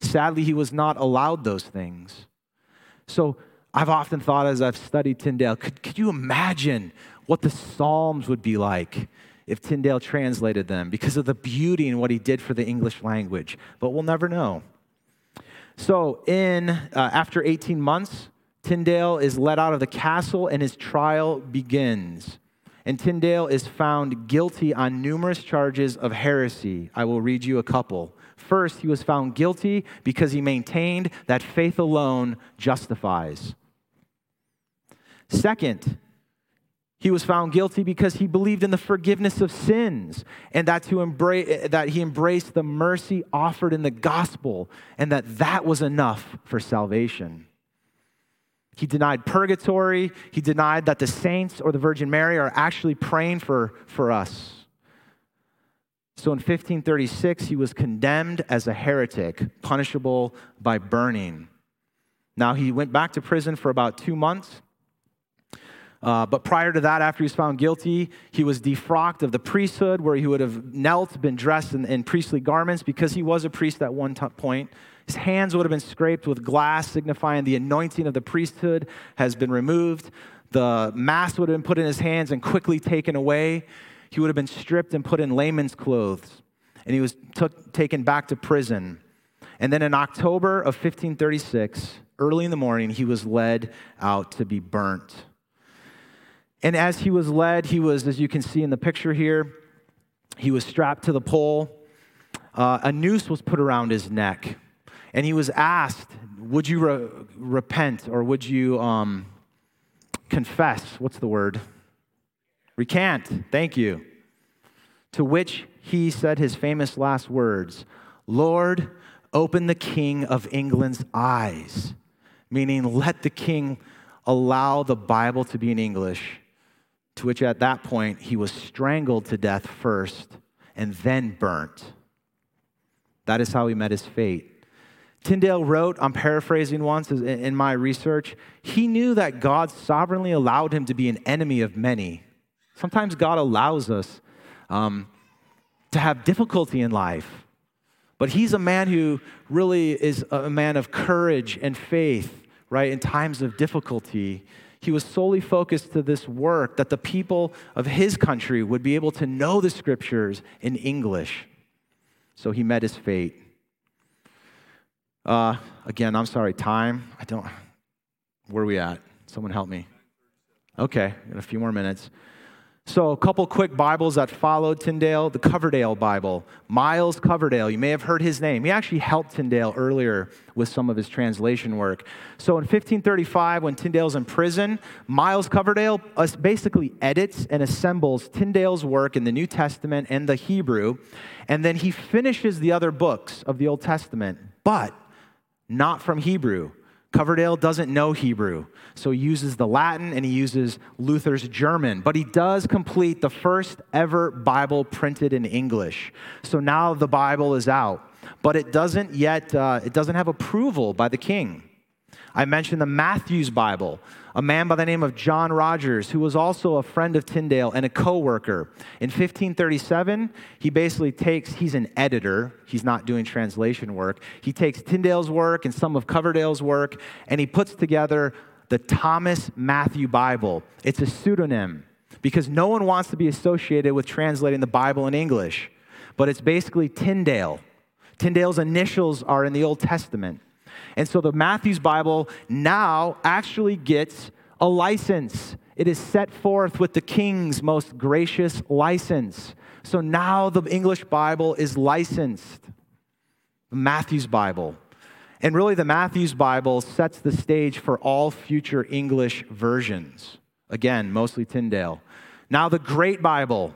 Sadly, he was not allowed those things. So I've often thought as I've studied Tyndale, could, could you imagine what the Psalms would be like if Tyndale translated them because of the beauty and what he did for the English language? But we'll never know. So, in uh, after 18 months, Tyndale is let out of the castle and his trial begins and Tyndale is found guilty on numerous charges of heresy. I will read you a couple. First, he was found guilty because he maintained that faith alone justifies. Second, he was found guilty because he believed in the forgiveness of sins and that, to that he embraced the mercy offered in the gospel and that that was enough for salvation. He denied purgatory. He denied that the saints or the Virgin Mary are actually praying for, for us. So in 1536, he was condemned as a heretic, punishable by burning. Now, he went back to prison for about two months. Uh, but prior to that, after he was found guilty, he was defrocked of the priesthood, where he would have knelt, been dressed in, in priestly garments, because he was a priest at one t- point. His hands would have been scraped with glass, signifying the anointing of the priesthood has been removed. The mask would have been put in his hands and quickly taken away. He would have been stripped and put in layman's clothes, and he was taken back to prison. And then in October of 1536, early in the morning, he was led out to be burnt. And as he was led, he was, as you can see in the picture here, he was strapped to the pole. Uh, a noose was put around his neck. And he was asked, Would you re- repent or would you um, confess? What's the word? Recant. Thank you. To which he said his famous last words Lord, open the King of England's eyes, meaning let the king allow the Bible to be in English. To which at that point he was strangled to death first and then burnt. That is how he met his fate. Tyndale wrote, I'm paraphrasing once in my research, he knew that God sovereignly allowed him to be an enemy of many. Sometimes God allows us um, to have difficulty in life. But he's a man who really is a man of courage and faith, right, in times of difficulty. He was solely focused to this work that the people of his country would be able to know the scriptures in English. So he met his fate. Uh, again, I'm sorry, time. I don't. Where are we at? Someone help me. Okay, in a few more minutes. So, a couple quick Bibles that followed Tyndale the Coverdale Bible. Miles Coverdale, you may have heard his name. He actually helped Tyndale earlier with some of his translation work. So, in 1535, when Tyndale's in prison, Miles Coverdale uh, basically edits and assembles Tyndale's work in the New Testament and the Hebrew, and then he finishes the other books of the Old Testament. But not from Hebrew. Coverdale doesn't know Hebrew, so he uses the Latin and he uses Luther's German, but he does complete the first ever Bible printed in English. So now the Bible is out, but it doesn't yet, uh, it doesn't have approval by the king. I mentioned the Matthews Bible, a man by the name of John Rogers, who was also a friend of Tyndale and a co worker. In 1537, he basically takes, he's an editor, he's not doing translation work. He takes Tyndale's work and some of Coverdale's work, and he puts together the Thomas Matthew Bible. It's a pseudonym because no one wants to be associated with translating the Bible in English, but it's basically Tyndale. Tyndale's initials are in the Old Testament. And so the Matthew's Bible now actually gets a license. It is set forth with the king's most gracious license. So now the English Bible is licensed. The Matthew's Bible. And really, the Matthew's Bible sets the stage for all future English versions. Again, mostly Tyndale. Now, the Great Bible,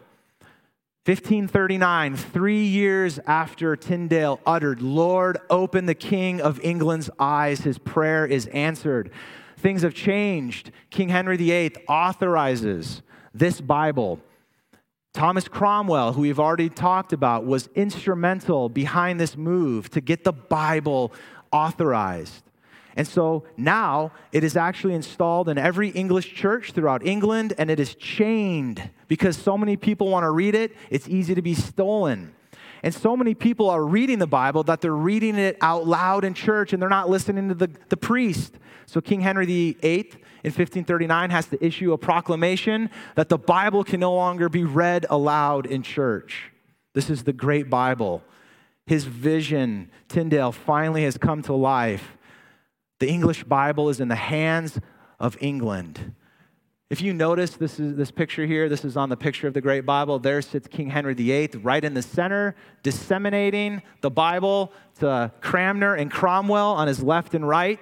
1539, three years after Tyndale uttered, Lord, open the King of England's eyes, his prayer is answered. Things have changed. King Henry VIII authorizes this Bible. Thomas Cromwell, who we've already talked about, was instrumental behind this move to get the Bible authorized. And so now it is actually installed in every English church throughout England and it is chained because so many people want to read it, it's easy to be stolen. And so many people are reading the Bible that they're reading it out loud in church and they're not listening to the, the priest. So King Henry VIII in 1539 has to issue a proclamation that the Bible can no longer be read aloud in church. This is the great Bible. His vision, Tyndale, finally has come to life the English Bible is in the hands of England. If you notice this is this picture here, this is on the picture of the Great Bible. There sits King Henry VIII right in the center, disseminating the Bible to Cranmer and Cromwell on his left and right.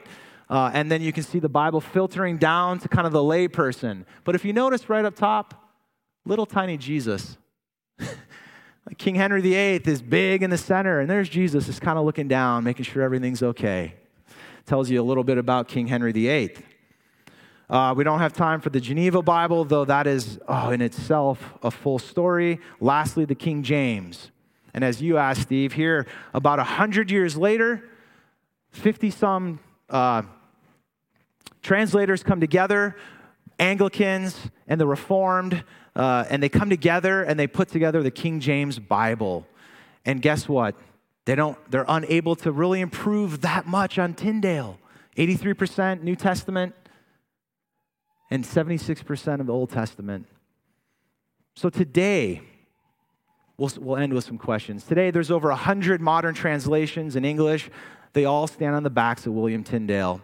Uh, and then you can see the Bible filtering down to kind of the layperson. But if you notice right up top, little tiny Jesus. King Henry VIII is big in the center, and there's Jesus, is kind of looking down, making sure everything's okay tells you a little bit about King Henry VIII. Uh, we don't have time for the Geneva Bible, though that is oh, in itself a full story. Lastly, the King James. And as you asked, Steve, here about 100 years later, 50 some uh, translators come together, Anglicans and the Reformed, uh, and they come together and they put together the King James Bible. And guess what? They don't, they're unable to really improve that much on Tyndale. 83% New Testament and 76% of the Old Testament. So today, we'll, we'll end with some questions. Today, there's over 100 modern translations in English. They all stand on the backs of William Tyndale.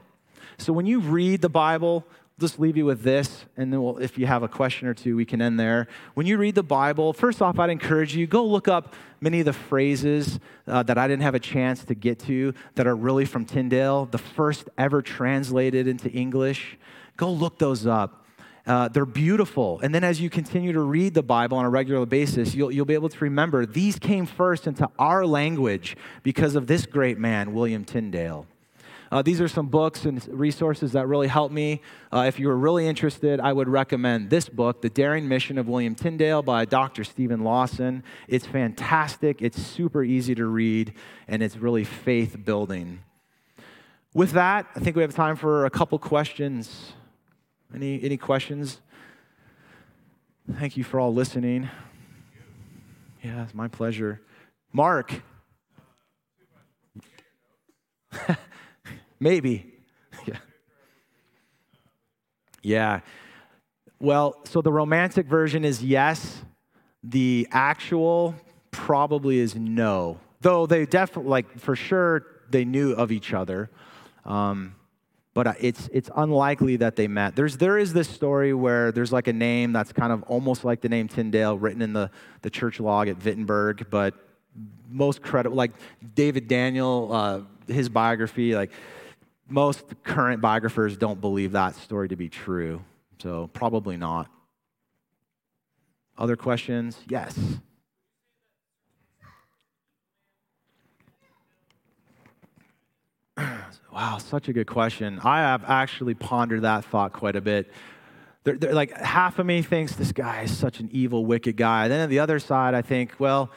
So when you read the Bible, just leave you with this, and then we'll, if you have a question or two, we can end there. When you read the Bible, first off, I'd encourage you go look up many of the phrases uh, that I didn't have a chance to get to that are really from Tyndale, the first ever translated into English. Go look those up. Uh, they're beautiful. And then as you continue to read the Bible on a regular basis, you'll, you'll be able to remember these came first into our language because of this great man, William Tyndale. Uh, these are some books and resources that really helped me. Uh, if you were really interested, I would recommend this book, The Daring Mission of William Tyndale by Dr. Steven Lawson. It's fantastic, it's super easy to read, and it's really faith building. With that, I think we have time for a couple questions. Any, any questions? Thank you for all listening. Yeah, it's my pleasure. Mark. Maybe. yeah. Yeah. Well, so the romantic version is yes. The actual probably is no. Though they definitely, like, for sure, they knew of each other. Um, but uh, it's, it's unlikely that they met. There's, there is this story where there's like a name that's kind of almost like the name Tyndale written in the, the church log at Wittenberg, but most credible, like David Daniell, uh, his biography, like most current biographers don't believe that story to be true, so probably not. Other questions? Yes. wow, such a good question. I have actually pondered that thought quite a bit. They're, they're like half of me thinks this guy is such an evil, wicked guy. Then on the other side, I think, well,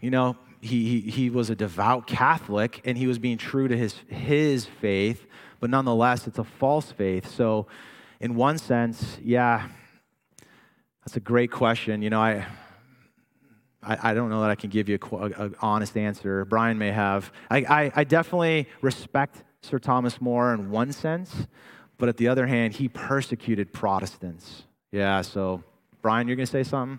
you know, he, he, was a devout Catholic and he was being true to his, his faith. but nonetheless, it's a false faith. So, in one sense, yeah, that's a great question. You know, I. I, I don't know that I can give you an honest answer. Brian may have. I, I, I definitely respect Sir Thomas More in one sense, but at the other hand, he persecuted Protestants. Yeah, so Brian, you're going to say something?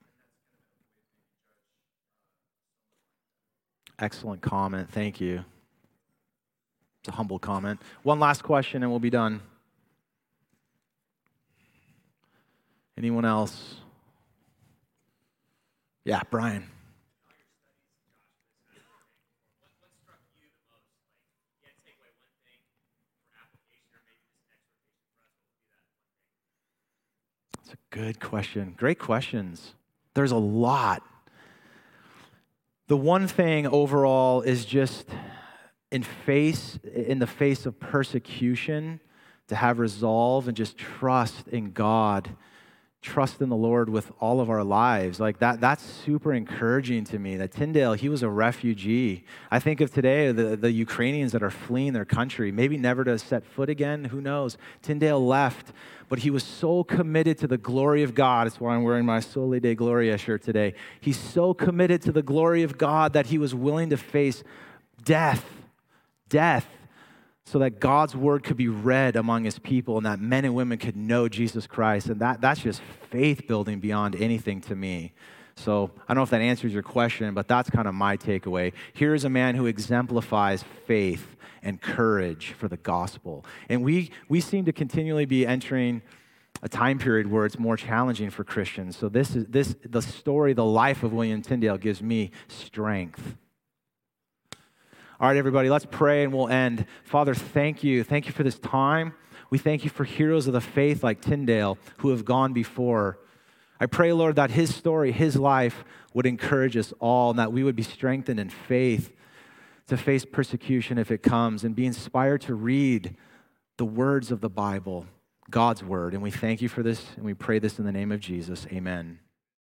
Excellent comment. Thank you. It's a humble comment. One last question and we'll be done. Anyone else? Yeah, Brian. That's a good question. Great questions. There's a lot. The one thing overall is just in face in the face of persecution to have resolve and just trust in God trust in the Lord with all of our lives. Like that, that's super encouraging to me. That Tyndale, he was a refugee. I think of today, the, the Ukrainians that are fleeing their country, maybe never to set foot again, who knows? Tyndale left, but he was so committed to the glory of God. That's why I'm wearing my Soli Deo Gloria shirt today. He's so committed to the glory of God that he was willing to face death, death so that God's word could be read among his people and that men and women could know Jesus Christ. And that, that's just faith building beyond anything to me. So I don't know if that answers your question, but that's kind of my takeaway. Here's a man who exemplifies faith and courage for the gospel. And we, we seem to continually be entering a time period where it's more challenging for Christians. So this is this the story, the life of William Tyndale gives me strength. All right, everybody, let's pray and we'll end. Father, thank you. Thank you for this time. We thank you for heroes of the faith like Tyndale who have gone before. I pray, Lord, that his story, his life would encourage us all and that we would be strengthened in faith to face persecution if it comes and be inspired to read the words of the Bible, God's word. And we thank you for this and we pray this in the name of Jesus. Amen.